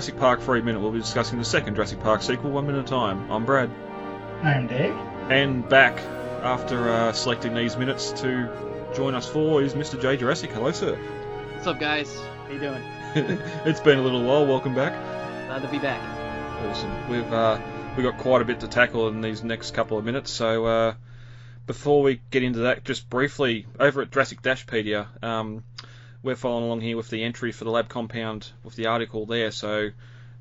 Jurassic Park for a minute. We'll be discussing the second Jurassic Park sequel, one minute at a time. I'm Brad. I'm Dave. And back after uh, selecting these minutes to join us for is Mr. J Jurassic. Hello, sir. What's up, guys? How you doing? it's been a little while. Welcome back. Glad to be back. Awesome. We've uh, we got quite a bit to tackle in these next couple of minutes. So uh, before we get into that, just briefly over at Jurassic Dashpedia, um, we're following along here with the entry for the lab compound with the article there. So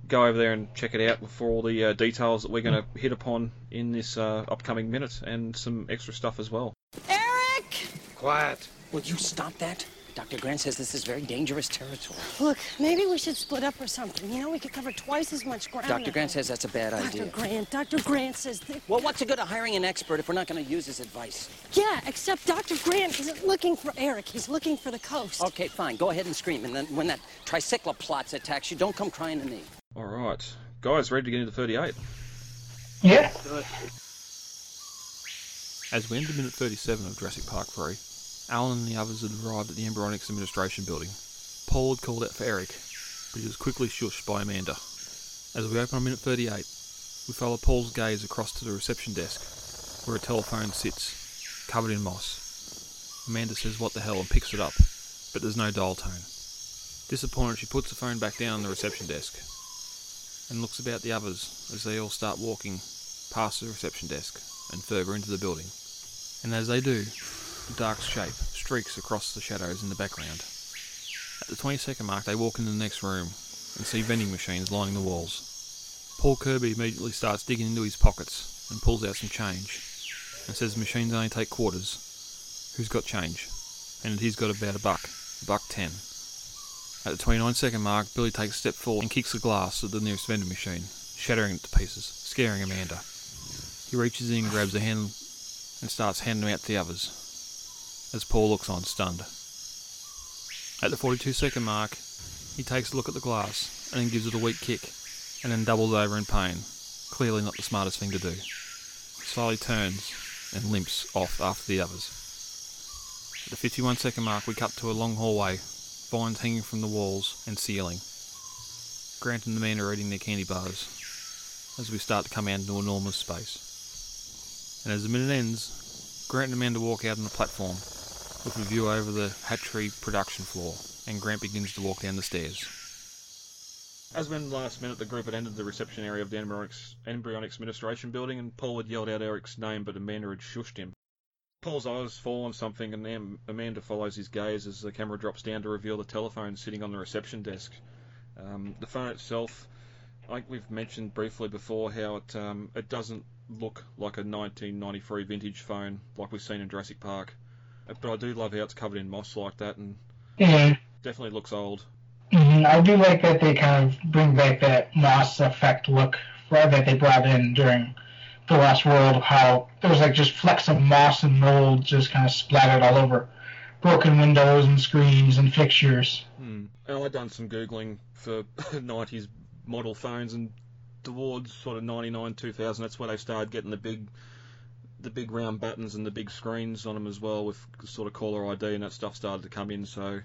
go over there and check it out for all the uh, details that we're going to hit upon in this uh, upcoming minute and some extra stuff as well. Eric! Quiet. Will you stop that? Dr. Grant says this is very dangerous territory. Look, maybe we should split up or something. You know, we could cover twice as much ground. Dr. Grant says that's a bad Dr. idea. Dr. Grant, Dr. Grant says that. Well, what's the good of hiring an expert if we're not going to use his advice? Yeah, except Dr. Grant isn't looking for Eric. He's looking for the coast. Okay, fine. Go ahead and scream. And then when that tricycloplot attacks you, don't come crying to me. All right, guys, ready to get into 38? Yeah. As we end enter minute 37 of Jurassic Park 3, Alan and the others had arrived at the Embryonics Administration building. Paul had called out for Eric, but he was quickly shushed by Amanda. As we open on minute 38, we follow Paul's gaze across to the reception desk, where a telephone sits, covered in moss. Amanda says what the hell and picks it up, but there's no dial tone. Disappointed, she puts the phone back down on the reception desk and looks about the others as they all start walking past the reception desk and further into the building. And as they do, dark shape streaks across the shadows in the background. At the 20 second mark, they walk into the next room and see vending machines lining the walls. Paul Kirby immediately starts digging into his pockets and pulls out some change and says the machines only take quarters. Who's got change? And he's got about a buck, a buck ten. At the 29 second mark, Billy takes a step forward and kicks the glass of the nearest vending machine, shattering it to pieces, scaring Amanda. He reaches in grabs a hand and starts handing out to the others, as Paul looks on, stunned. At the 42 second mark, he takes a look at the glass and then gives it a weak kick, and then doubles over in pain, clearly not the smartest thing to do. Slowly turns and limps off after the others. At the 51 second mark, we cut to a long hallway, vines hanging from the walls and ceiling. Grant and Amanda are eating their candy bars as we start to come out into enormous space. And as the minute ends, Grant and Amanda walk out on the platform with a view over the hatchery production floor, and Grant begins to walk down the stairs. As when last minute the group had entered the reception area of the Embryonics, Embryonics Administration building, and Paul had yelled out Eric's name, but Amanda had shushed him. Paul's eyes fall on something, and then Amanda follows his gaze as the camera drops down to reveal the telephone sitting on the reception desk. Um, the phone itself, like we've mentioned briefly before, how it um, it doesn't look like a 1993 vintage phone like we've seen in Jurassic Park. Uh, But I do love how it's covered in moss like that, and Yeah. definitely looks old. Mhm. I do like that they kind of bring back that moss effect look that they brought in during the Lost World. How there was like just flecks of moss and mold just kind of splattered all over broken windows and screens and fixtures. Hmm. And I've done some googling for 90s model phones, and towards sort of 99, 2000, that's where they started getting the big, the big round buttons and the big screens on them as well, with sort of caller ID and that stuff started to come in. So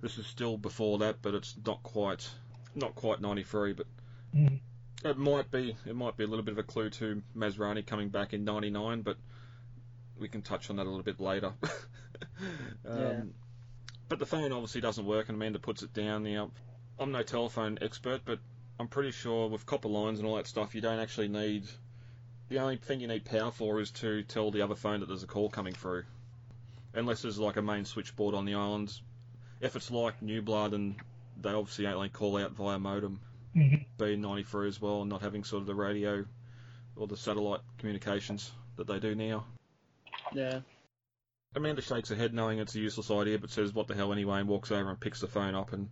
this is still before that, but it's not quite, not quite 93, but. Mhm. It might be. It might be a little bit of a clue to Masrani coming back in '99, but we can touch on that a little bit later. um, Yeah. But the phone obviously doesn't work, and Amanda puts it down. Now, I'm no telephone expert, but I'm pretty sure with copper lines and all that stuff, you don't actually need. The only thing you need power for is to tell the other phone that there's a call coming through. Unless there's like a main switchboard on the island. If it's like New Blood and they obviously only call out via modem, Mhm. B93 as well, and not having sort of the radio or the satellite communications that they do now. Yeah. Amanda shakes her head knowing it's a useless idea, but says, what the hell anyway, and walks over and picks the phone up. And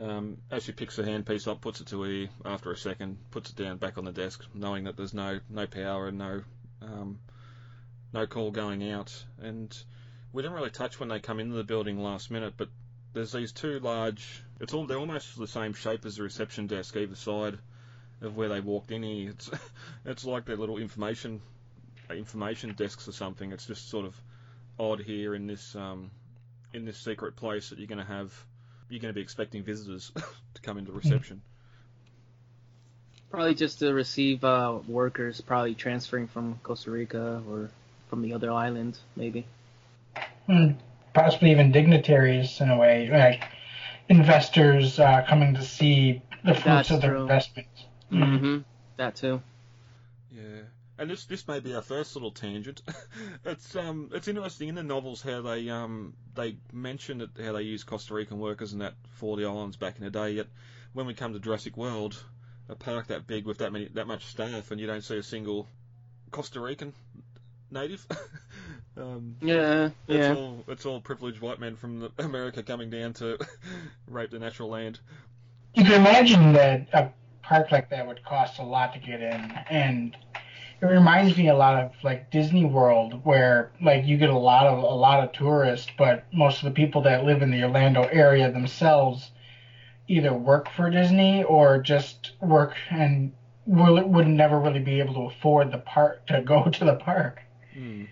um, as she picks the handpiece up, puts it to ear after a second, puts it down back on the desk, knowing that there's no, no power and no, um, no call going out. And we didn't really touch when they come into the building last minute, but there's these two large, it's all, they're almost the same shape as the reception desk either side of where they walked in here. It's, it's like their little information, information desks or something. It's just sort of odd here in this um, in this secret place that you're going to have you're going to be expecting visitors to come into reception. Probably just to receive uh, workers, probably transferring from Costa Rica or from the other island, maybe. Hmm, possibly even dignitaries in a way, like investors uh, coming to see the fruits That's of their true. investments. Mm-hmm. That too. Yeah, and this this may be our first little tangent. it's um it's interesting in the novels how they um they mention it how they use Costa Rican workers and that for the islands back in the day. Yet when we come to Jurassic World, a park that big with that many that much staff, and you don't see a single Costa Rican native. um, Yeah, it's yeah. all it's all privileged white men from the, America coming down to rape the natural land. You can imagine that a park like that would cost a lot to get in, and it reminds me a lot of like Disney World, where like you get a lot of a lot of tourists, but most of the people that live in the Orlando area themselves either work for Disney or just work and will, would never really be able to afford the park to go to the park. Hmm.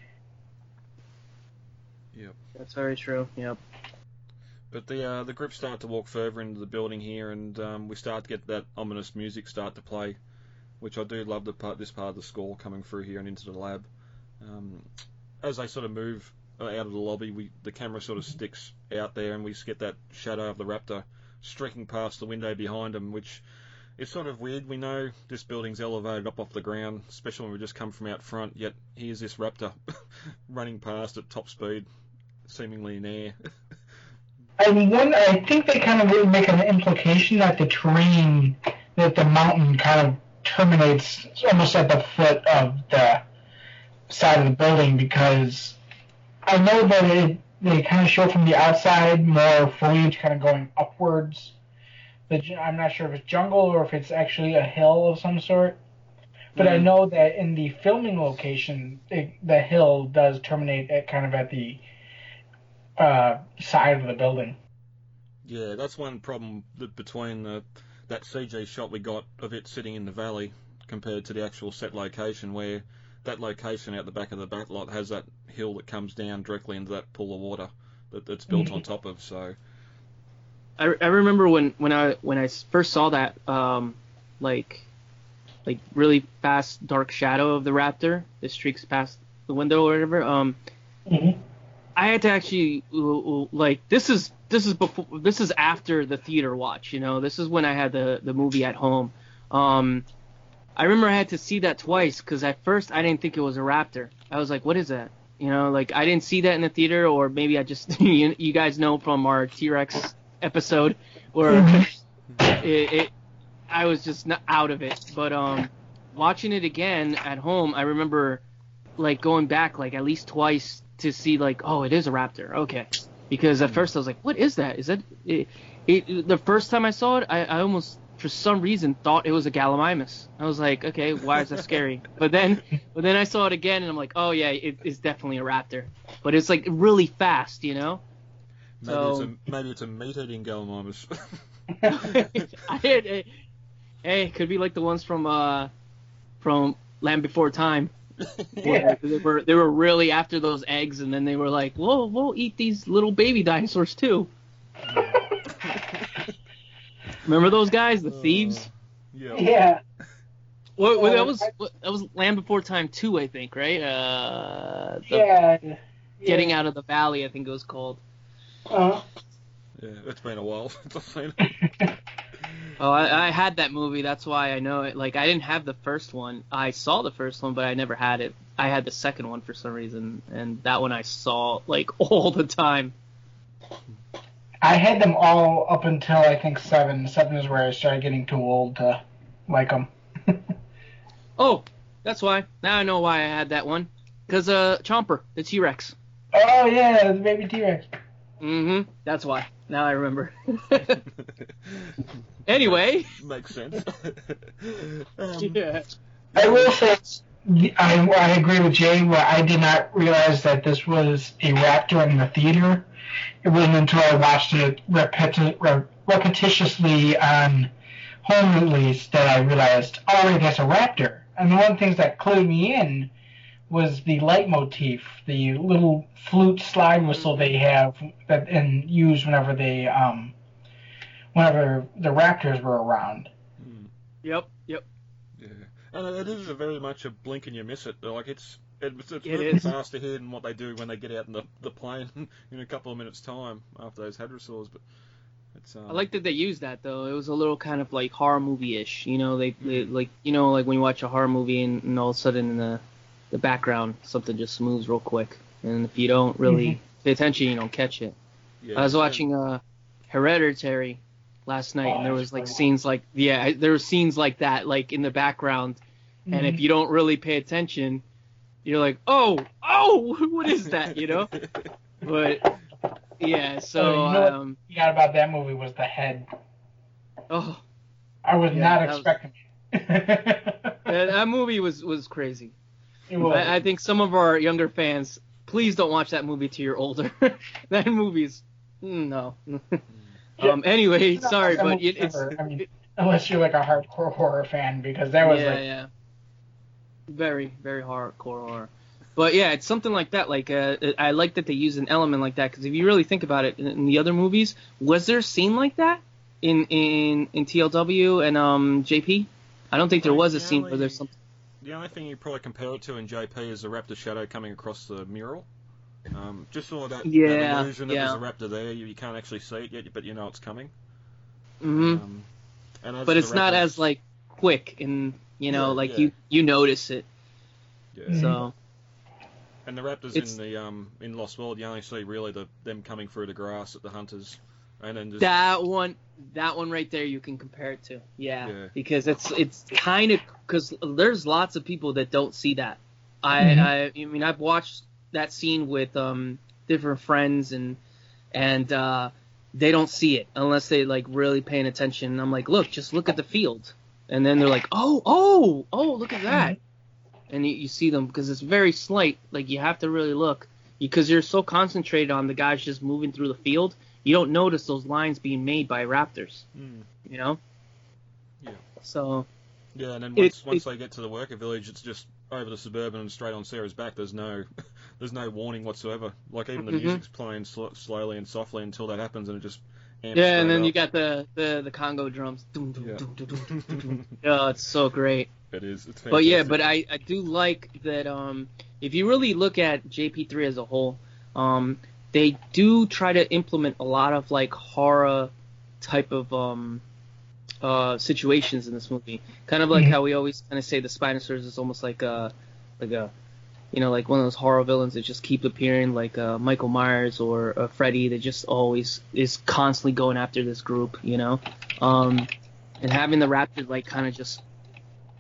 That's very true. Yep. But the uh, the group start to walk further into the building here, and um, we start to get that ominous music start to play, which I do love the part this part of the score coming through here and into the lab. Um, as they sort of move uh, out of the lobby, we the camera sort of sticks out there, and we get that shadow of the raptor streaking past the window behind them, which is sort of weird. We know this building's elevated up off the ground, especially when we just come from out front. Yet here's this raptor running past at top speed, seemingly in air. And one, I think they kind of really make an implication that the terrain, that the mountain kind of terminates almost at the foot of the side of the building because I know that it, they kind of show from the outside more foliage kind of going upwards. The, I'm not sure if it's jungle or if it's actually a hill of some sort. But I Mhm. know that in the filming location, it, the hill does terminate at kind of at the uh, side of the building. Yeah, that's one problem between the, that CG shot we got of it sitting in the valley compared to the actual set location, where that location out the back of the back lot has that hill that comes down directly into that pool of water that, that's built on top of. So, I, I remember when, when I when I s- first saw that um like like really fast dark shadow of the raptor that streaks past the window or whatever um Mhm. I had to actually like this is this is before this is after the theater watch you know? This is when I had the the movie at home. Um I remember I had to see that twice because at first I didn't think it was a raptor. I was like what is that? You know like I didn't see that in the theater or maybe I just you, you guys know from our T-Rex episode where it, it I was just not out of it. But um, watching it again at home, I remember like going back like at least twice to see like, oh, it is a raptor. Okay, because at first I was like, what is that? Is that it? it the first time I saw it, I, I almost for some reason thought it was a Gallimimus. I was like, okay, why is that scary? but then, but then I saw it again and I'm like, oh yeah, it is definitely a raptor. But it's like really fast, you know. maybe, So- it's a, maybe it's a meat-eating Gallimimus. I had, hey, hey, could be like the ones from uh from Land Before Time. Yeah. They were they were really after those eggs, and then they were like, "Whoa, we'll eat these little baby dinosaurs too." Remember those guys, the thieves? yeah. Yeah. What, what, Uh, that was that was Land Before Time two, I think, right? Uh, the Yeah. Getting out of the valley, I think it was called. Uh, Yeah, it's been a while Oh, I, I had that movie. That's why I know it. Like, I didn't have the first one. I saw the first one, but I never had it. I had the second one for some reason, and that one I saw like all the time. I had them all up until I think seven. Seven is where I started getting too old to like them. Oh, that's why. Now I know why I had that one. Cause uh, Chomper, the T Rex. Oh yeah, the baby T Rex. Mm-hmm. That's why. Now I remember. anyway. Makes sense. um, Yeah. I will say, I, I agree with Jay. Where I did not realize that this was a raptor in the theater. It wasn't until I watched it repeti- re- repetitiously on home at least that I realized, oh wait, that's a raptor. And the one of the things that clued me in was the leitmotif, the little flute slide whistle they have that and use whenever they um whenever the raptors were around. Yep. Yep. Yeah, And it is a very much a blink and you miss it. Like it's it's, it's It moving is. fast ahead in what they do when they get out in the, the plane in a couple of minutes time after those hadrosaurs. But it's um, I like that they used that though. It was a little kind of like horror movie ish. You know, they, they like you know like when you watch a horror movie and, and all of a sudden in the the background something just moves real quick, and if you don't really pay attention, you don't catch it. yeah, I was watching uh Hereditary last night, Oh, and there was like scenes like yeah, there were scenes like that like in the background, and if you don't really pay attention, you're like, oh, oh, what is that? You know? But yeah, so Oh, you know what? um, forgot about that movie was the head. oh, I was Yeah, not that was- expecting it. that, that movie was was crazy. It was. I, I think some of our younger fans, please don't watch that movie till you're older. that movie's mm, no. um. Anyway, It's sorry, that but it, it's. I mean, unless you're like a hardcore horror fan, because that was yeah, like yeah. Very, very hardcore horror. But yeah, it's something like that. Like, uh, I like that they use an element like that because if you really think about it, in, in the other movies, was there a scene like that in in in TLW and um JP? I don't think there was a scene where only- there's something. The only thing you probably compare it to in JP is the raptor shadow coming across the mural. Um, just saw that, that Yeah, illusion yeah. that there's a raptor there. You, you can't actually see it yet, but you know it's coming. hmm Um, and but it's not as like quick and you know Yeah, like yeah. you you notice it. Yeah. So And the raptors It's- in the um in Lost World, you only see really the them coming through the grass at the hunters, and then just that one that one right there you can compare it to yeah, Yeah. because it's it's kind of because there's lots of people that don't see that I, Mhm. I i mean i've watched that scene with um different friends and and uh they don't see it unless they like really paying attention. And i'm like look just look at the field. And then they're like oh oh oh look at that. And you, you see them because it's very slight. Like you have to really look. Because you're so concentrated on the guys just moving through the field you don't notice those lines being made by raptors. Mm. you know? Yeah. so yeah, and then It- once once it- they get to the worker village, it's just over the suburban and straight on Sarah's back. There's no there's no warning whatsoever. Like even the Mhm. music's playing sl- slowly and softly until that happens, and it just amps yeah and then you up. got the the the congo drums Yeah. oh it's so great It is. It's but yeah but i i do like that um if you really look at jp3 as a whole um they do try to implement a lot of like horror type of um uh situations in this movie kind of like Mhm. how we always kind of say the spinosaurus is almost like a like a you know like one of those horror villains that just keep appearing like uh, michael myers or uh, freddy that just always is constantly going after this group you know um and having the raptor like kind of just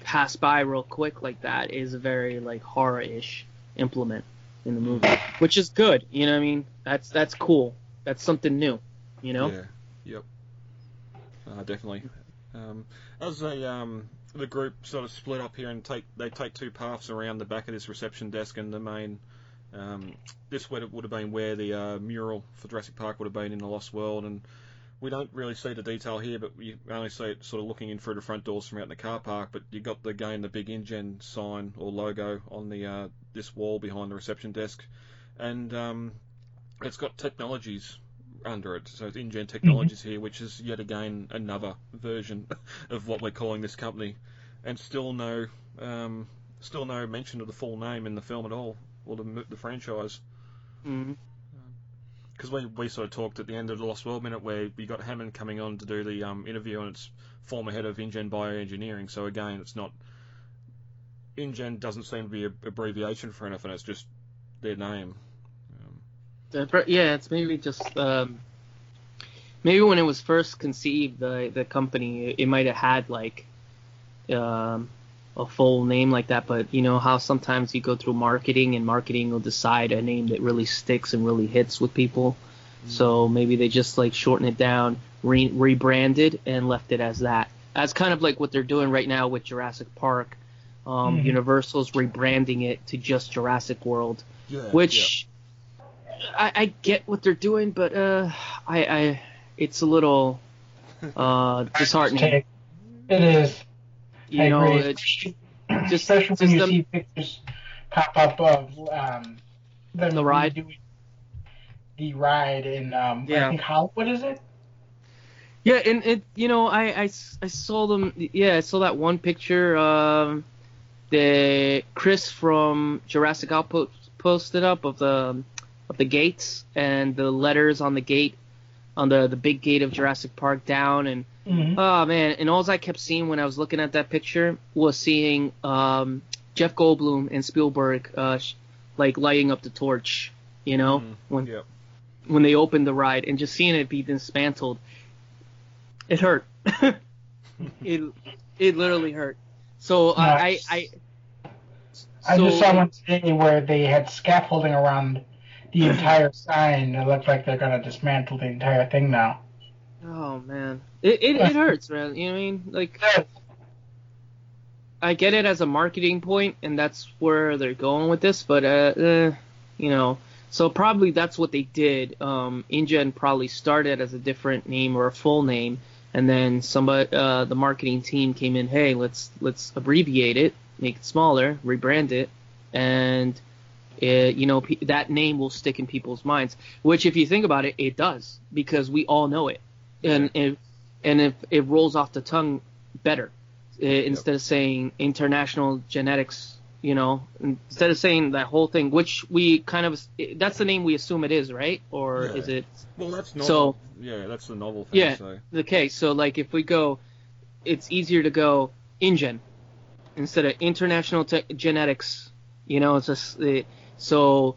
pass by real quick like that is a very like horror-ish implement in the movie which is good you know what i mean that's that's cool that's something new you know Yeah. Yep. Uh, definitely. Um, as they um, the group sort of split up here and take they take two paths around the back of this reception desk and the main. Um, this would have, been where the uh, mural for Jurassic Park would have been in the Lost World, and we don't really see the detail here, but we only see it sort of looking in through the front doors from out in the car park. But you got the game, the big InGen sign or logo on the uh, this wall behind the reception desk, and um, it's got technologies under it. So it's InGen Technologies here, which is yet again another version of what we're calling this company, and still no, um, still no mention of the full name in the film at all, or the m- the franchise. Because we, we sort of talked at the end of the Lost World minute where we got Hammond coming on to do the um, interview, and it's former head of InGen Bioengineering. So again, it's not InGen doesn't seem to be a abbreviation for anything. It's just their name. The yeah, it's maybe just um, maybe when it was first conceived, the the company it, might have had like um, a full name like that. But you know how sometimes you go through marketing and marketing will decide a name that really sticks and really hits with people. So maybe they just like shorten it down, re- rebranded, and left it as that. That's kind of like what they're doing right now with Jurassic Park. Um, Mhm. Universal's rebranding it to just Jurassic World yeah, which I, I get what they're doing, but uh, I, I it's a little uh, disheartening. It is. You I know, agree. it, just especially when just you them- see pictures pop up of um, them The ride? redoing the ride in um, Yeah. I think how what is it? yeah, and it you know I, I s- I saw them. Yeah, I saw that one picture. Um, the Chris from Jurassic Outpost posted up of the of the gates and the letters on the gate on the the big gate of Jurassic Park down and Mhm. oh man and all I kept seeing when I was looking at that picture was seeing um, Jeff Goldblum and Spielberg uh, sh- like lighting up the torch you know when Yep. when they opened the ride and just seeing it be dismantled it hurt it it literally hurt so uh, I Nice. I I just saw one today where they had scaffolding around the entire sign. It looks like they're gonna dismantle the entire thing now. Oh man, it it, it hurts, man. You know what I mean? Like I get it as a marketing point, and that's where they're going with this. But uh, eh, you know, so probably that's what they did. Um, InGen probably started as a different name or a full name, and then somebody, uh, the marketing team came in. Hey, let's let's abbreviate it, make it smaller, rebrand it, and it, you know pe- that name will stick in people's minds. Which, if you think about it, it does because we all know it, and if and if it rolls off the tongue better uh, instead of saying international genetics. You know, instead of saying that whole thing, which we kind of that's the name we assume it is, right? Or Yeah. is it Well, that's novel. So- yeah, that's the novel thing. Yeah. So. the case? So like if we go, it's easier to go InGen instead of international te- genetics. You know, it's just uh, so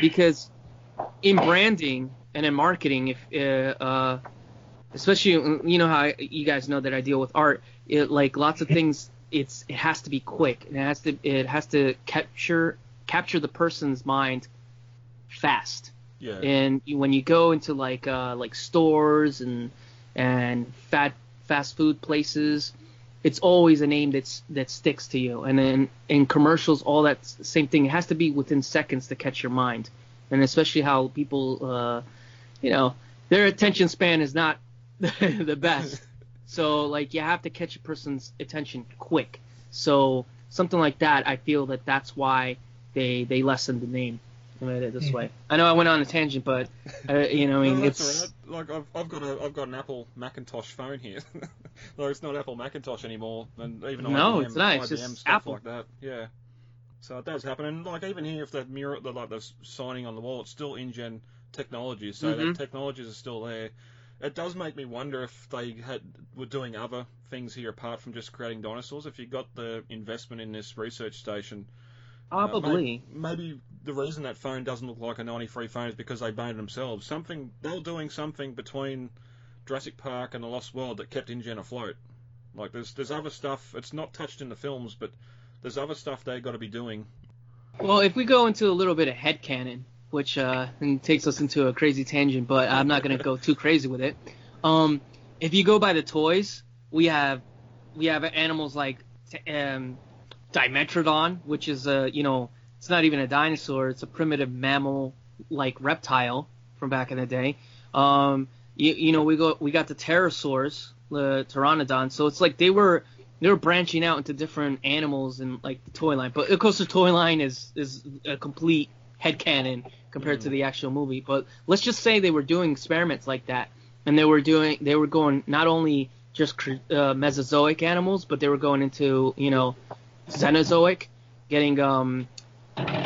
because in branding and in marketing, if uh, uh, especially you know how I, you guys know that I deal with art, it like lots of things. It's it has to be quick and it has to it has to capture capture the person's mind fast Yeah. and when you go into like uh, like stores and and fat fast food places, it's always a name that's that sticks to you. And then in commercials, all that same thing. It has to be within seconds to catch your mind, and especially how people, uh, you know, their attention span is not the best. so like you have to catch a person's attention quick. So something like that, I feel that that's why they they lessened the name. I made it this way. I know I went on a tangent, but uh, you know, I mean, No, that's it's all right. Like I've, I've got a I've got an Apple Macintosh phone here. no, it's not Apple Macintosh anymore, and even No, IBM, it's not. It's just stuff Apple. like that. Yeah. So it does happen, and like even here, if that mirror, the like the signing on the wall, it's still InGen technologies, so Mhm. that technologies are still there. It does make me wonder if they had were doing other things here apart from just creating dinosaurs. If you got the investment in this research station, probably. may- maybe the reason that phone doesn't look like a 93 phone is because they made it themselves. Something they were doing something between Jurassic Park and The Lost World that kept InGen afloat. Like there's there's other stuff. It's not touched in the films, but there's other stuff they've got to be doing. Well, if we go into a little bit of head headcanon, which uh, and takes us into a crazy tangent, but I'm not going to go too crazy with it. Um, if you go by the toys, we have we have animals like um, Dimetrodon, which is a you know it's not even a dinosaur; it's a primitive mammal-like reptile from back in the day. Um, you, you know we go we got the pterosaurs, the pteranodon. So it's like they were they were branching out into different animals and like the toy line. But of course the toy line is is a complete head headcanon compared to the actual movie. But let's just say they were doing experiments like that, and they were doing they were going not only just uh, Mesozoic animals, but they were going into you know Cenozoic, getting um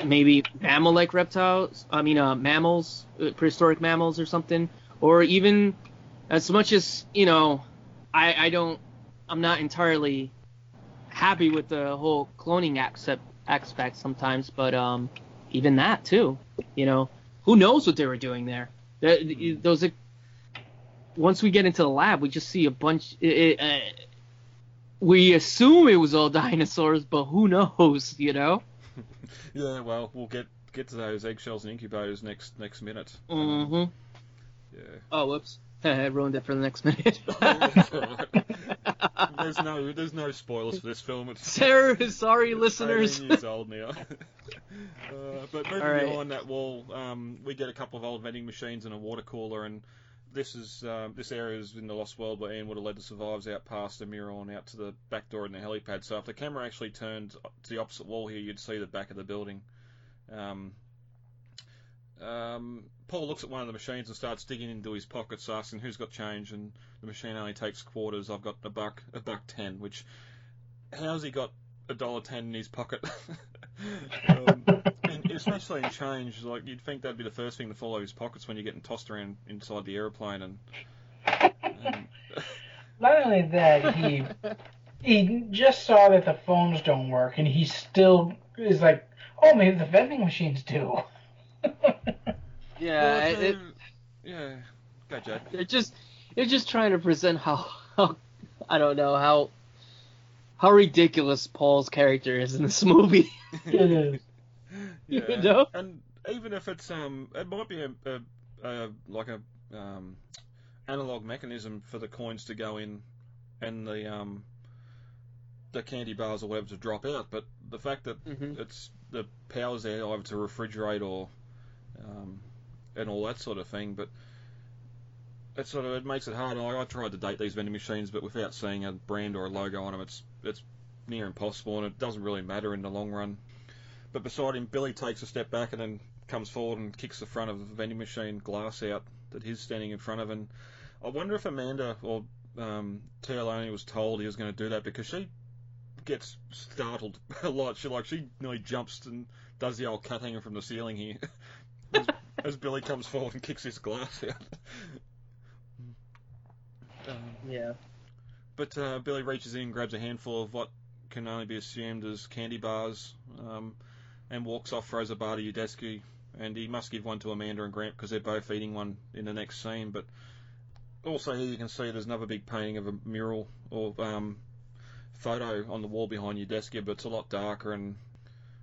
maybe mammal-like reptiles. I mean uh, mammals, uh, prehistoric mammals or something, or even as much as you know, I I don't I'm not entirely happy with the whole cloning aspect aspect sometimes, but um, even that too, you know, who knows what they were doing there? Th- Those once we get into the lab, we just see a bunch. It, uh, we assume it was all dinosaurs, but who knows? You know. Yeah, well, we'll get get to those eggshells and incubators next next minute. Mm-hmm. Yeah. Oh, whoops! I ruined it for the next minute. there's no there's no spoilers for this film. It's Sarah, sorry, It's listeners. 18 years old now. uh, but moving right. beyond that wall, um, we get a couple of old vending machines and a water cooler, and this is um, this area is in the Lost World where Ian would have led the survivors out past the mirror and out to the back door in the helipad. So if the camera actually turned to the opposite wall here, you'd see the back of the building. Um, um, Paul looks at one of the machines and starts digging into his pockets, asking who's got change, and the machine only takes quarters. I've got a buck, a buck ten. Which, how's he got a dollar ten in his pocket. um, especially in change, like you'd think that'd be the first thing to fall out of his pockets when you're getting tossed around inside the aeroplane, and, and Not only that, he he just saw that the phones don't work, and he still is like, oh, maybe the vending machines do. Yeah, Well, it, it, yeah, gotcha. Jay. they're just they're just trying to present how how I don't know how how ridiculous Paul's character is in this movie. it is. You Yeah, know? and even if it's um, it might be a, a, a like a um, analog mechanism for the coins to go in, and the um, the candy bars or whatever to drop out. But the fact that Mhm. it's the powers there either to refrigerate or um, and all that sort of thing, but. It sort of it makes it hard. I, I tried to date these vending machines, but without seeing a brand or a logo on them, it's it's near impossible, and it doesn't really matter in the long run. But beside him, Billy takes a step back and then comes forward and kicks the front of the vending machine glass out that he's standing in front of. And I wonder if Amanda or um, Téa Leoni was told he was going to do that because she gets startled a lot. She like she nearly jumps and does the old cat hanger from the ceiling here as, as Billy comes forward and kicks his glass out. um, Yeah. but uh, Billy reaches in grabs a handful of what can only be assumed as candy bars um, and walks off, throws a bar to Udesky, and he must give one to Amanda and Grant because they're both eating one in the next scene. But also here you can see there's another big painting of a mural or um, photo on the wall behind Udesky, but it's a lot darker and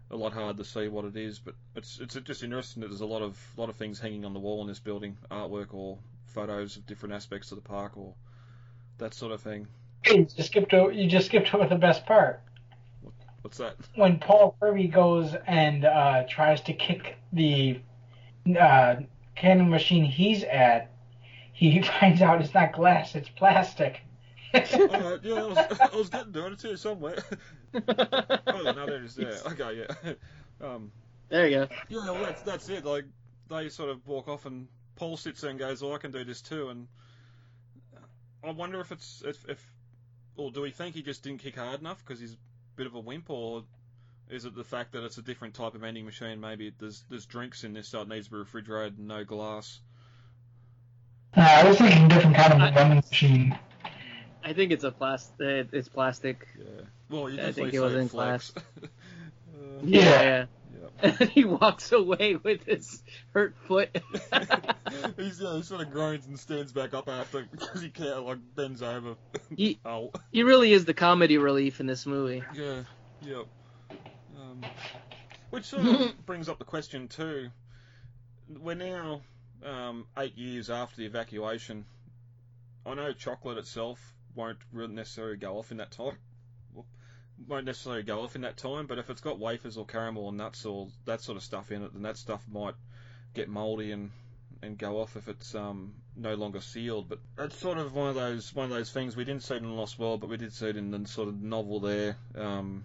a lot hard to see what it is. But it's it's just interesting that there's a lot of lot of things hanging on the wall in this building, artwork or photos of different aspects of the park or that sort of thing. You just skipped over. You just skipped over the best part. What's that? when Paul Kirby goes and uh, tries to kick the uh, cannon machine he's at, he finds out it's not glass, it's plastic. Alright, yeah, I was, I was getting to it. It's somewhere. oh, no, there it is. Yeah, okay, yeah. Um, There you go. yeah, well, that's that's it. Like they sort of walk off, and Paul sits there and goes, "Oh, I can do this too." And I wonder if it's if, if or do we think he just didn't kick hard enough because he's a bit of a wimp, or is it the fact that it's a different type of vending machine? Maybe there's there's drinks in this, so it needs to be refrigerated and no glass. Uh, I was thinking different kind of a vending machine. I think it's a plastic. It's plastic. Yeah. Well, you I think it was in flex. class. Uh, Yeah. Yeah. And he walks away with his hurt foot. he's, yeah, he sort of groans and stands back up after because he can't like bends over. He- oh, he really is the comedy relief in this movie. yeah, yep. Um, which sort of brings up the question too. We're now um, eight years after the evacuation. I know chocolate itself won't necessarily go off in that time. Won't necessarily go off in that time, but if it's got wafers or caramel or nuts or that sort of stuff in it, then that stuff might get mouldy and and go off if it's um, no longer sealed. But it's sort of one of those one of those things we didn't see it in Lost World, but we did see it in the sort of novel there. Um,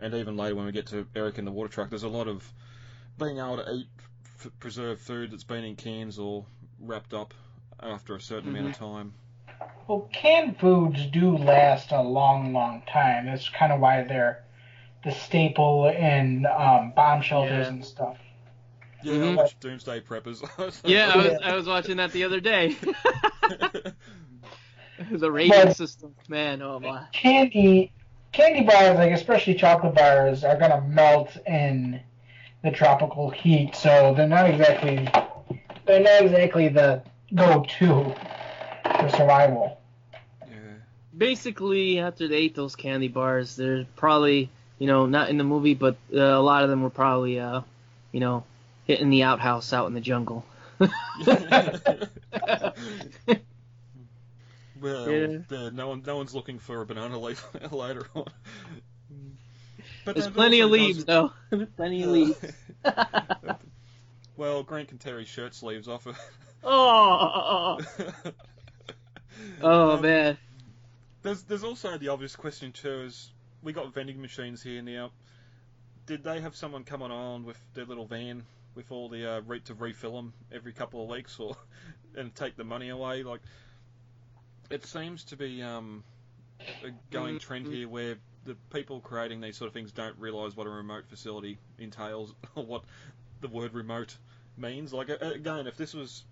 and even later when we get to Eric in the water truck, there's a lot of being able to eat f- preserved food that's been in cans or wrapped up after a certain amount of time. Well, canned foods do last a long, long time. That's kind of why they're the staple in um, bomb shelters Yeah. and stuff. Yeah, Mhm. I watched Doomsday Preppers. Yeah, I was I was watching that the other day. the rating But- system, man. Oh my. Candy, candy bars, like especially chocolate bars, are gonna melt in the tropical heat, so they're not exactly they're not exactly the go-to for survival. yeah. Basically, after they ate those candy bars, they're probably you know not in the movie, but uh, a lot of them were probably uh you know hitting the outhouse out in the jungle. Well, Yeah. yeah, no one, no one's looking for a banana leaf later on. But There's plenty of leaves does- though. plenty of leaves. well, Grant can tear his shirt sleeves off. oh, oh Um, man. There's, there's also the obvious question too: is we got vending machines here now. Did they have someone come on island with their little van with all the uh, re- to refill them every couple of weeks, or and take the money away? Like, it seems to be um, a going trend here where the people creating these sort of things don't realise what a remote facility entails or what the word remote means. Like again, if this was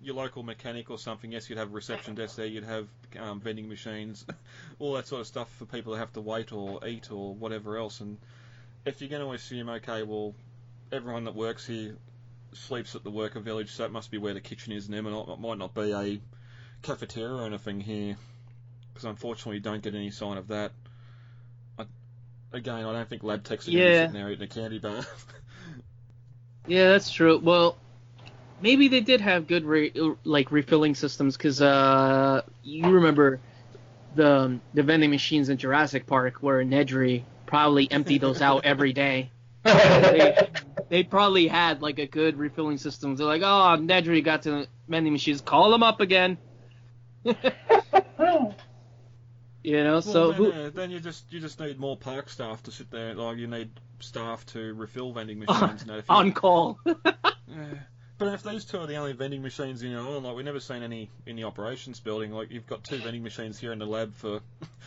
your local mechanic or something, yes, you'd have a reception desk there, you'd have um, vending machines, all that sort of stuff for people who have to wait or eat or whatever else. And if you're going to assume, okay, well, everyone that works here sleeps at the worker village, so that must be where the kitchen is, and there might not, be a cafeteria or anything here, because unfortunately you don't get any sign of that. I, again, I don't think lab techs are going to be Yeah. sitting there eating a candy bar. Yeah, that's true. Well, maybe they did have good re- like refilling systems because uh, you remember the the vending machines in Jurassic Park where Nedry probably emptied those out every day. They, they probably had like a good refilling system. They're like, oh, Nedry got to the vending machines, call them up again. You know, so well, who, then, uh, then you just you just need more park staff to sit there. Like you need staff to refill vending machines. and that. If you- on call. Yeah. But if these two are the only vending machines in your like we've never seen any in the operations building, like you've got two vending machines here in the lab for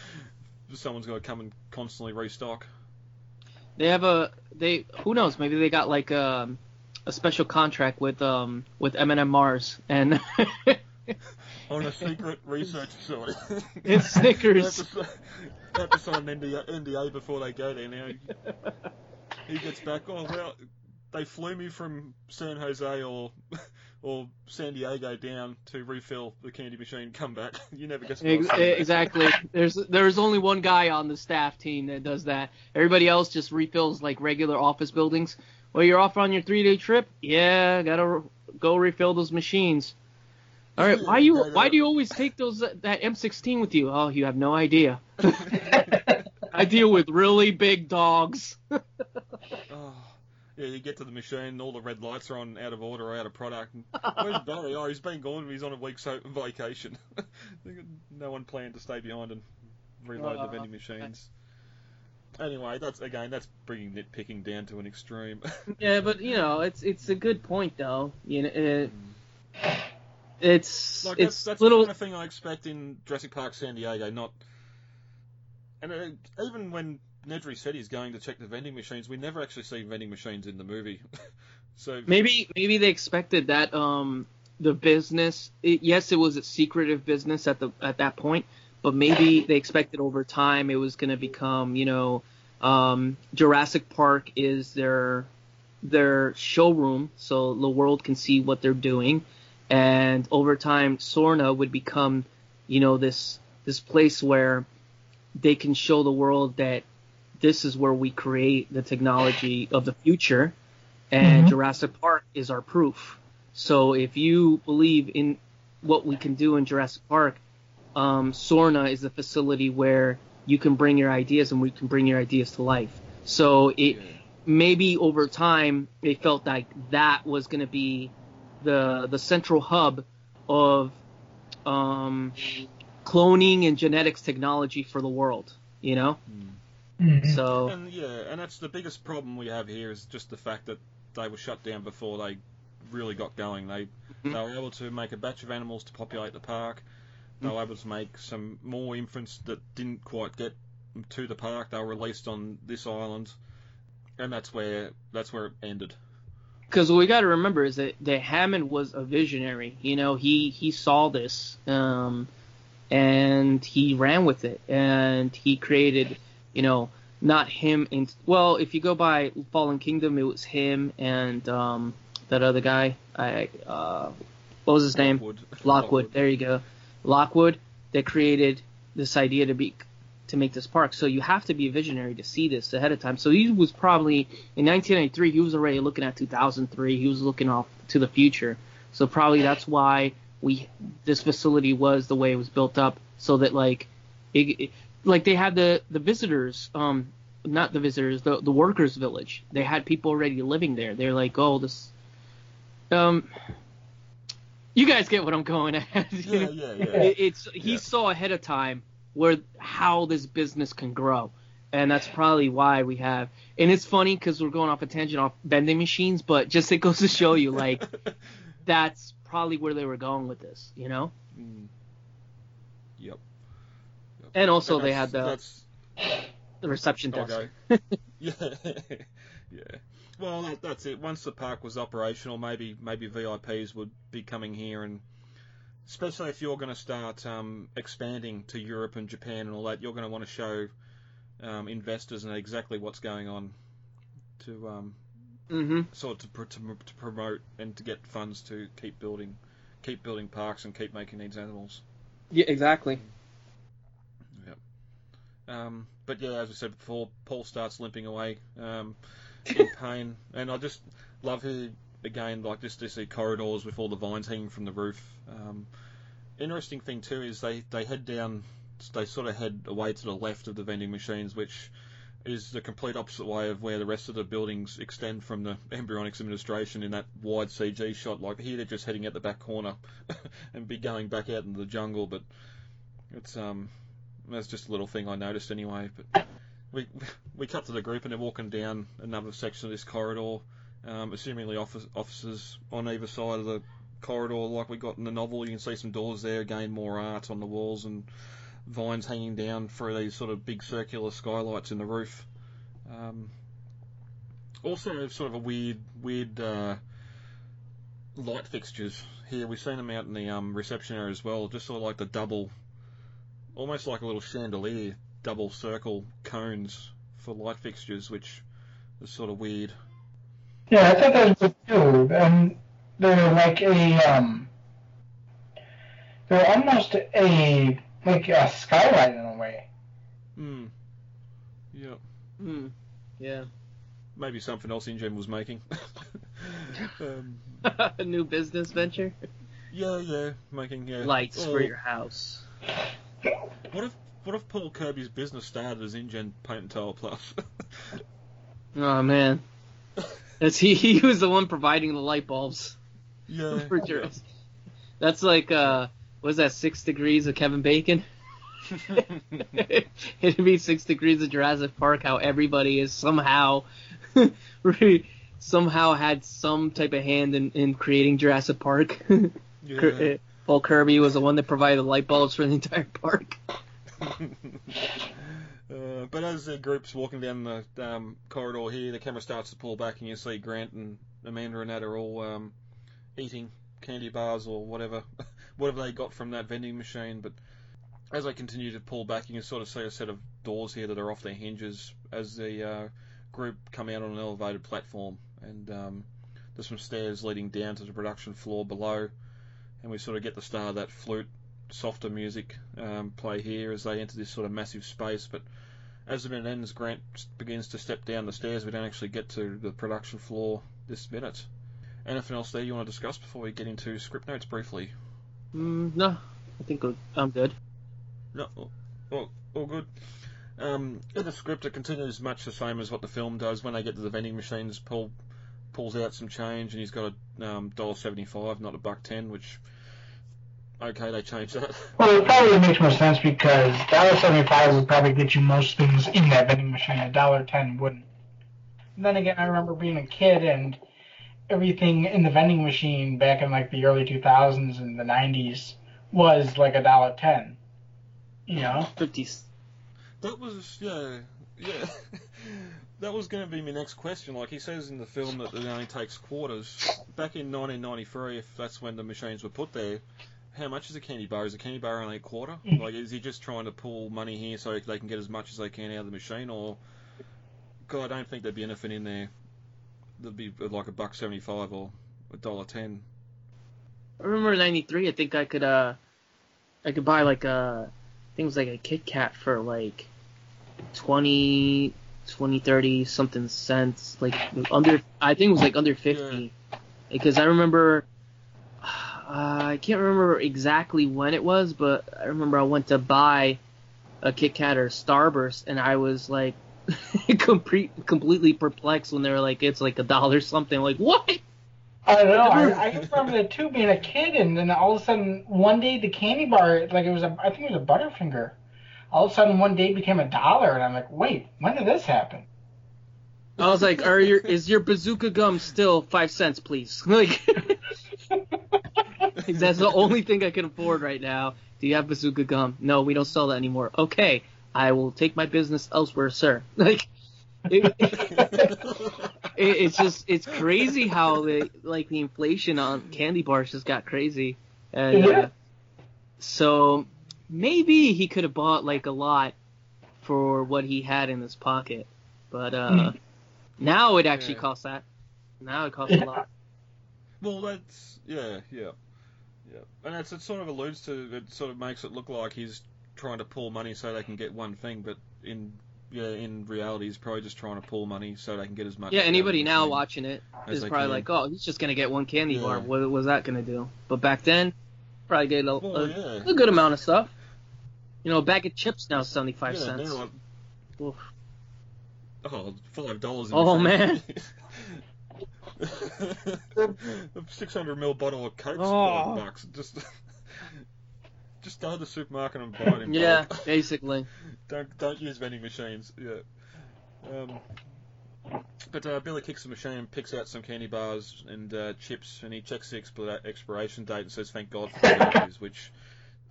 someone's got to come and constantly restock. They have a they who knows maybe they got like um a special contract with um with M&M Mars and on a secret research facility. It's Snickers. They have to, they have to sign an NDA, NDA before they go there. Now he gets back. Oh well, they flew me from San Jose or or San Diego down to refill the candy machine. Come back. You never guess. Exactly there's there's only one guy on the staff team that does that. Everybody else just refills like regular office buildings. Well, you're off on your three day trip. Yeah, gotta re- go refill those machines. All right, why you why do you always take those that M16 with you? Oh, you have no idea. I deal with really big dogs. Oh, yeah, you get to the machine, all the red lights are on, out of order, out of product. And, Where's Barry? Oh, he's been gone. He's on a week's so- vacation. no one planned to stay behind and reload the Uh, vending machines. Anyway, that's again, that's bringing nitpicking down to an extreme. Yeah, but you know, it's it's a good point though. You know, it, it's like it's that's, that's little. the kind of thing I expect in Jurassic Park San Diego. Not, and uh, even when Nedry said he's going to check the vending machines, we never actually see vending machines in the movie. so Maybe maybe they expected that um the business. It, yes, it was a secretive business at the at that point, but maybe they expected over time it was going to become you know um, Jurassic Park is their their showroom, so the world can see what they're doing, and over time Sorna would become you know this this place where they can show the world that this is where we create the technology of the future and Mhm. Jurassic Park is our proof. So if you believe in what we can do in Jurassic Park, um, Sorna is the facility where you can bring your ideas and we can bring your ideas to life. So it maybe over time they felt like that was going to be the the central hub of um, cloning and genetics technology for the world. You know, Mhm. so And yeah, and that's the biggest problem we have here is just the fact that they were shut down before they really got going. They Mhm. they were able to make a batch of animals to populate the park. They were able to make some more infants that didn't quite get to the park. They were released on this island, and that's where that's where it ended. because what we got to remember is that, that Hammond was a visionary. You know, he he saw this, um, and he ran with it, and he created, you know, not him. In well, if you go by Fallen Kingdom, it was him and um, that other guy. I uh, what was his name? Lockwood. Lockwood. There you go. Lockwood. that created this idea to be to make this park. So you have to be a visionary to see this ahead of time. So he was probably in 1993. He was already looking at 2003. He was looking off to the future. So probably that's why we this facility was the way it was built up, so that like, it, it- like they had the the visitors, um, not the visitors, the the workers village. They had people already living there. They're like, oh, this, um. You guys get what I'm going at. Yeah, yeah, yeah. It- it's he Yeah. saw ahead of time where how this business can grow, and that's probably why we have. And it's funny because we're going off a tangent off vending machines, but just it goes to show you like that's probably where they were going with this, you know. Mm. Yep. And also And they had the the reception desk. Okay. yeah, yeah. Well, that, that's it. Once the park was operational, maybe maybe VIPs would be coming here, and especially if you're going to start um, expanding to Europe and Japan and all that, you're going to want to show um, investors and exactly what's going on to um, Mm-hmm. sort of to, to, to promote and to get funds to keep building, keep building parks and keep making these animals. Yeah, exactly. Um, but yeah, as we said before, Paul starts limping away um, in pain, and I just love here again, like just to see corridors with all the vines hanging from the roof. Um, interesting thing too is they they head down, they sort of head away to the left of the vending machines, which is the complete opposite way of where the rest of the buildings extend from the embryonics administration in that wide CG shot. Like here, they're just heading out the back corner and be going back out into the jungle, but it's um that's just a little thing I noticed anyway. But we we cut to the group and they're walking down another section of this corridor, um, assumingly office, officers on either side of the corridor, like we got in the novel. You can see some doors there, again more art on the walls and vines hanging down through these sort of big circular skylights in the roof. Um, also, sort of a weird, weird uh, light fixtures here. We've seen them out in the um, reception area as well, just sort of like the double almost like a little chandelier, double circle cones for light fixtures, which is sort of weird. Yeah, I thought that was good too. And they're like a um, they're almost a like a skylight in a way. Hmm. Yeah. Hmm. Yeah. Maybe something else InGen was making. um, a new business venture. yeah, yeah, making yeah. Lights for your house. What if what if Paul Kirby's business started as InGen Paint and Tile Plus? Oh man. That's he. He was the one providing the light bulbs yeah. for Jurassic. That's like uh, was that six degrees of Kevin Bacon? It'd be six degrees of Jurassic Park. How everybody is somehow, somehow had some type of hand in, in creating Jurassic Park. Yeah. Paul Kirby was the one that provided the light bulbs for the entire park. Uh, but as the group's walking down the um, corridor here, the camera starts to pull back, and you see Grant and Amanda and Nat are all um, eating candy bars or whatever, whatever they got from that vending machine. But as they continue to pull back, you can sort of see a set of doors here that are off their hinges as the uh, group come out on an elevated platform, and um, there's some stairs leading down to the production floor below, and we sort of get the start of that flute softer music um, play here as they enter this sort of massive space. But as the minute ends, Grant begins to step down the stairs. We don't actually get to the production floor this minute. Anything else there you want to discuss before we get into script notes briefly? Mm, no, I think I'm good. No, all, all, all good. Um, in the script, it continues much the same as what the film does. When they get to the vending machines, Paul pulls out some change, and he's got a um, dollar seventy-five, not a buck ten, which okay, they changed that. Well, it probably makes more sense because dollar seventy five would probably get you most things in that vending machine. A dollar ten wouldn't. And then again, I remember being a kid and everything in the vending machine back in like the early two thousands and the nineties was like a dollar ten. You know. Fifty. That was yeah, yeah. that was going to be my next question. Like he says in the film that it only takes quarters. Back in 1993, if that's when the machines were put there, how much is a candy bar? Is a candy bar only a quarter? Mm. Like, is he just trying to pull money here so they can get as much as they can out of the machine, or? God, I don't think there'd be anything in there. There'd be uh, like a buck seventy-five or a dollar ten. I remember in '93. I think I could uh, I could buy like a things like a Kit Kat for like 20, 20, 30 something cents. Like under, I think it was like under fifty. Because I remember, uh, I can't remember exactly when it was, but I remember I went to buy a Kit Kat or Starburst, and I was like. complete, completely perplexed when they were like, it's like a dollar something. Like, what? I don't know. I, I remember that too, being a kid, and then all of a sudden, one day the candy bar, like it was a, I think it was a Butterfinger. All of a sudden, one day it became a dollar, and I'm like, wait, when did this happen? I was like, "Are your is your bazooka gum still five cents, please?" Like, that's the only thing I can afford right now. Do you have bazooka gum? No, we don't sell that anymore. Okay, I will take my business elsewhere, sir. Like, it, it, it's just it's crazy how the like the inflation on candy bars just got crazy, and uh, so maybe he could have bought like a lot for what he had in his pocket, but uh, Mm. now it actually Yeah. costs that. Now it costs a lot. Well, that's yeah, yeah, yeah, and that's it. Sort of alludes to it. Sort of makes it look like he's trying to pull money so they can get one thing, but in yeah, in reality, he's probably just trying to pull money so they can get as much. Yeah, anybody now watching it as is they probably can. like, oh, he's just gonna get one candy Yeah. bar. What was that gonna do? But back then, probably get a, Well, a, yeah. a good amount of stuff. You know, a bag of chips now seventy five yeah, cents. now, oh, five dollars. Oh, man. a six hundred ml bottle of Coke, Oh. five bucks. Just, just go to the supermarket and buy it in Yeah, bulk. basically. don't don't use vending machines. Yeah. Um, but uh, Billy kicks the machine picks out some candy bars and uh, chips, and he checks the expira- expiration date and says, "Thank God for the issues," which.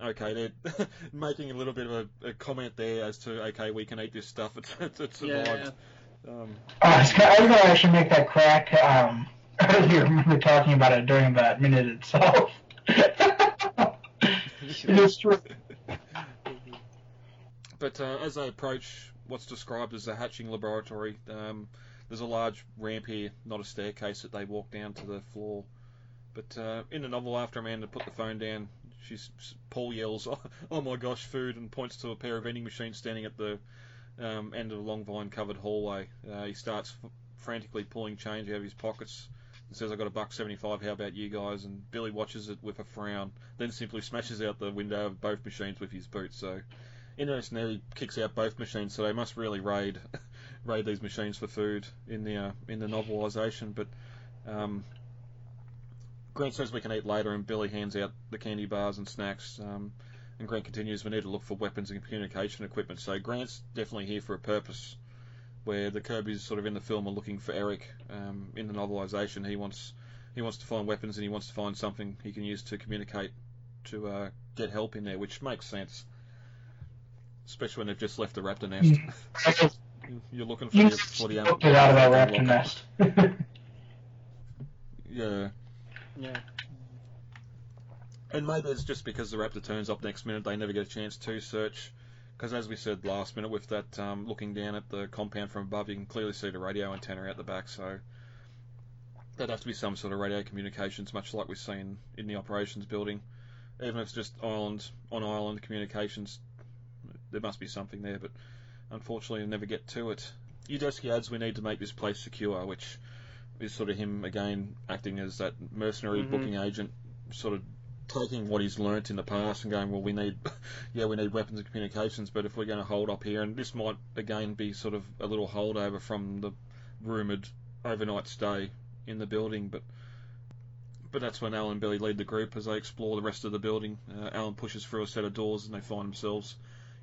Okay, they're making a little bit of a, a comment there as to okay, we can eat this stuff. It's it's, it's survived. Um, Oh, I was I was gonna actually make that crack um, earlier when we were talking about it during that minute itself. it is true. But uh, as they approach what's described as the hatching laboratory, um, there's a large ramp here, not a staircase that they walk down to the floor. But uh, in the novel, after Amanda put the phone down, she's Paul yells, "Oh, oh my gosh, food!" and points to a pair of vending machines standing at the um, end of a long vine-covered hallway. Uh, he starts frantically pulling change out of his pockets and says, "I got a buck seventy-five. How about you guys?" And Billy watches it with a frown, then simply smashes out the window of both machines with his boot. So he kicks out both machines, so they must really raid raid these machines for food in the uh, in the novelisation. But um, Grant says we can eat later, and Billy hands out the candy bars and snacks. Um, and Grant continues, we need to look for weapons and communication equipment. So Grant's definitely here for a purpose. Where the Kirbys sort of in the film are looking for Eric um, in the novelisation, he wants he wants to find weapons and he wants to find something he can use to communicate to uh, get help in there, which makes sense especially when they've just left the raptor nest. You're looking for you the for the looked it out of that raptor nest. Yeah, Yeah. and maybe it's just because the raptor turns up next minute, they never get a chance to search. Because as we said last minute, with that um, looking down at the compound from above, you can clearly see the radio antenna out the back. So there'd have to be some sort of radio communications, much like we've seen in the operations building. Even if it's just island on island communications, there must be something there. But unfortunately, we never get to it. Udesky adds we need to make this place secure, which is sort of him again acting as that mercenary Mhm. booking agent, sort of taking what he's learnt in the past and going, well, we need, yeah, we need weapons and communications, but if we're going to hold up here, and this might again be sort of a little holdover from the rumoured overnight stay in the building, but but that's when Alan and Billy lead the group as they explore the rest of the building. Uh, Alan pushes through a set of doors and they find themselves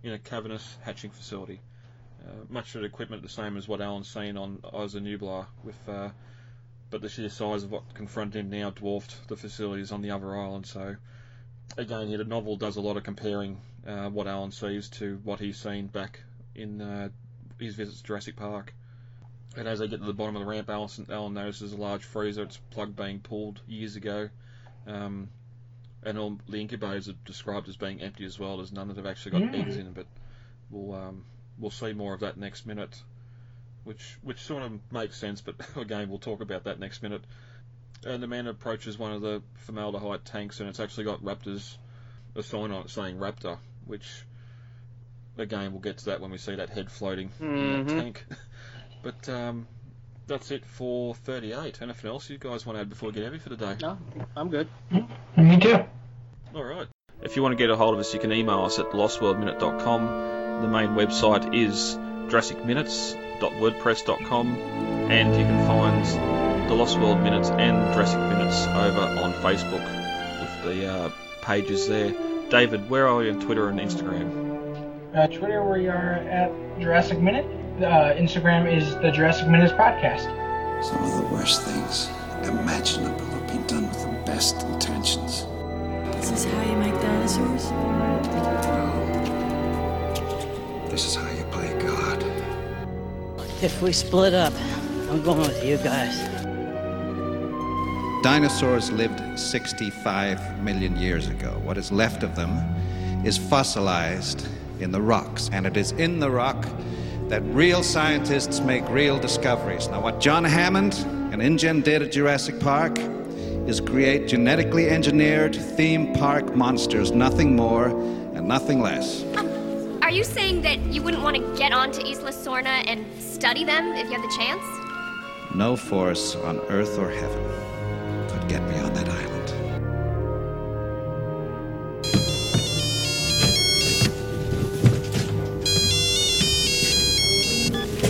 in a cavernous hatching facility. Uh, much of the equipment the same as what Alan's seen on Isla Nublar, with uh, but the sheer size of what confronted him now dwarfed the facilities on the other island. So again, here the novel does a lot of comparing uh, what Alan sees to what he's seen back in uh, his visits to Jurassic Park. And as they get to the bottom of the ramp, Alan, Alan notices a large freezer. It's plug being pulled years ago. Um, and all the incubators are described as being empty as well. There's none that have actually got Mm. eggs in, but we'll um, we'll see more of that next minute, which which sort of makes sense. But again, we'll talk about that next minute. And the man approaches one of the formaldehyde tanks, and it's actually got Raptors a sign on it saying Raptor, which again we'll get to that when we see that head floating in Mhm. that tank. But um, that's it for 38. Anything else you guys want to add before we get heavy for the day? No, I'm good. Me too. All right. If you want to get a hold of us, you can email us at lostworldminute.com. The main website is jurassicminutes.wordpress.com, and you can find the Lost World Minutes and Jurassic Minutes over on Facebook with the uh, pages there. David, where are you on Twitter and Instagram? Uh, Twitter, we are at Jurassic Minute. Uh, Instagram is the Jurassic Minutes Podcast. Some of the worst things imaginable have been done with the best intentions. This is how you make dinosaurs? This is If we split up, I'm going with you guys. Dinosaurs lived 65 million years ago. What is left of them is fossilized in the rocks, and it is in the rock that real scientists make real discoveries. Now, what John Hammond and InGen did at Jurassic Park is create genetically engineered theme park monsters, nothing more and nothing less. Are you saying that you wouldn't want to get onto Isla Sorna and study them if you had the chance? No force on earth or heaven could get me on that island.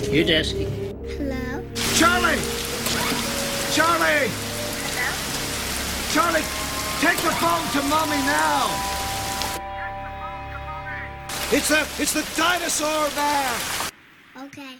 Udesky. Hello? Charlie! Charlie! Hello? Charlie, take the phone to mommy now! It's the it's the dinosaur man! Okay.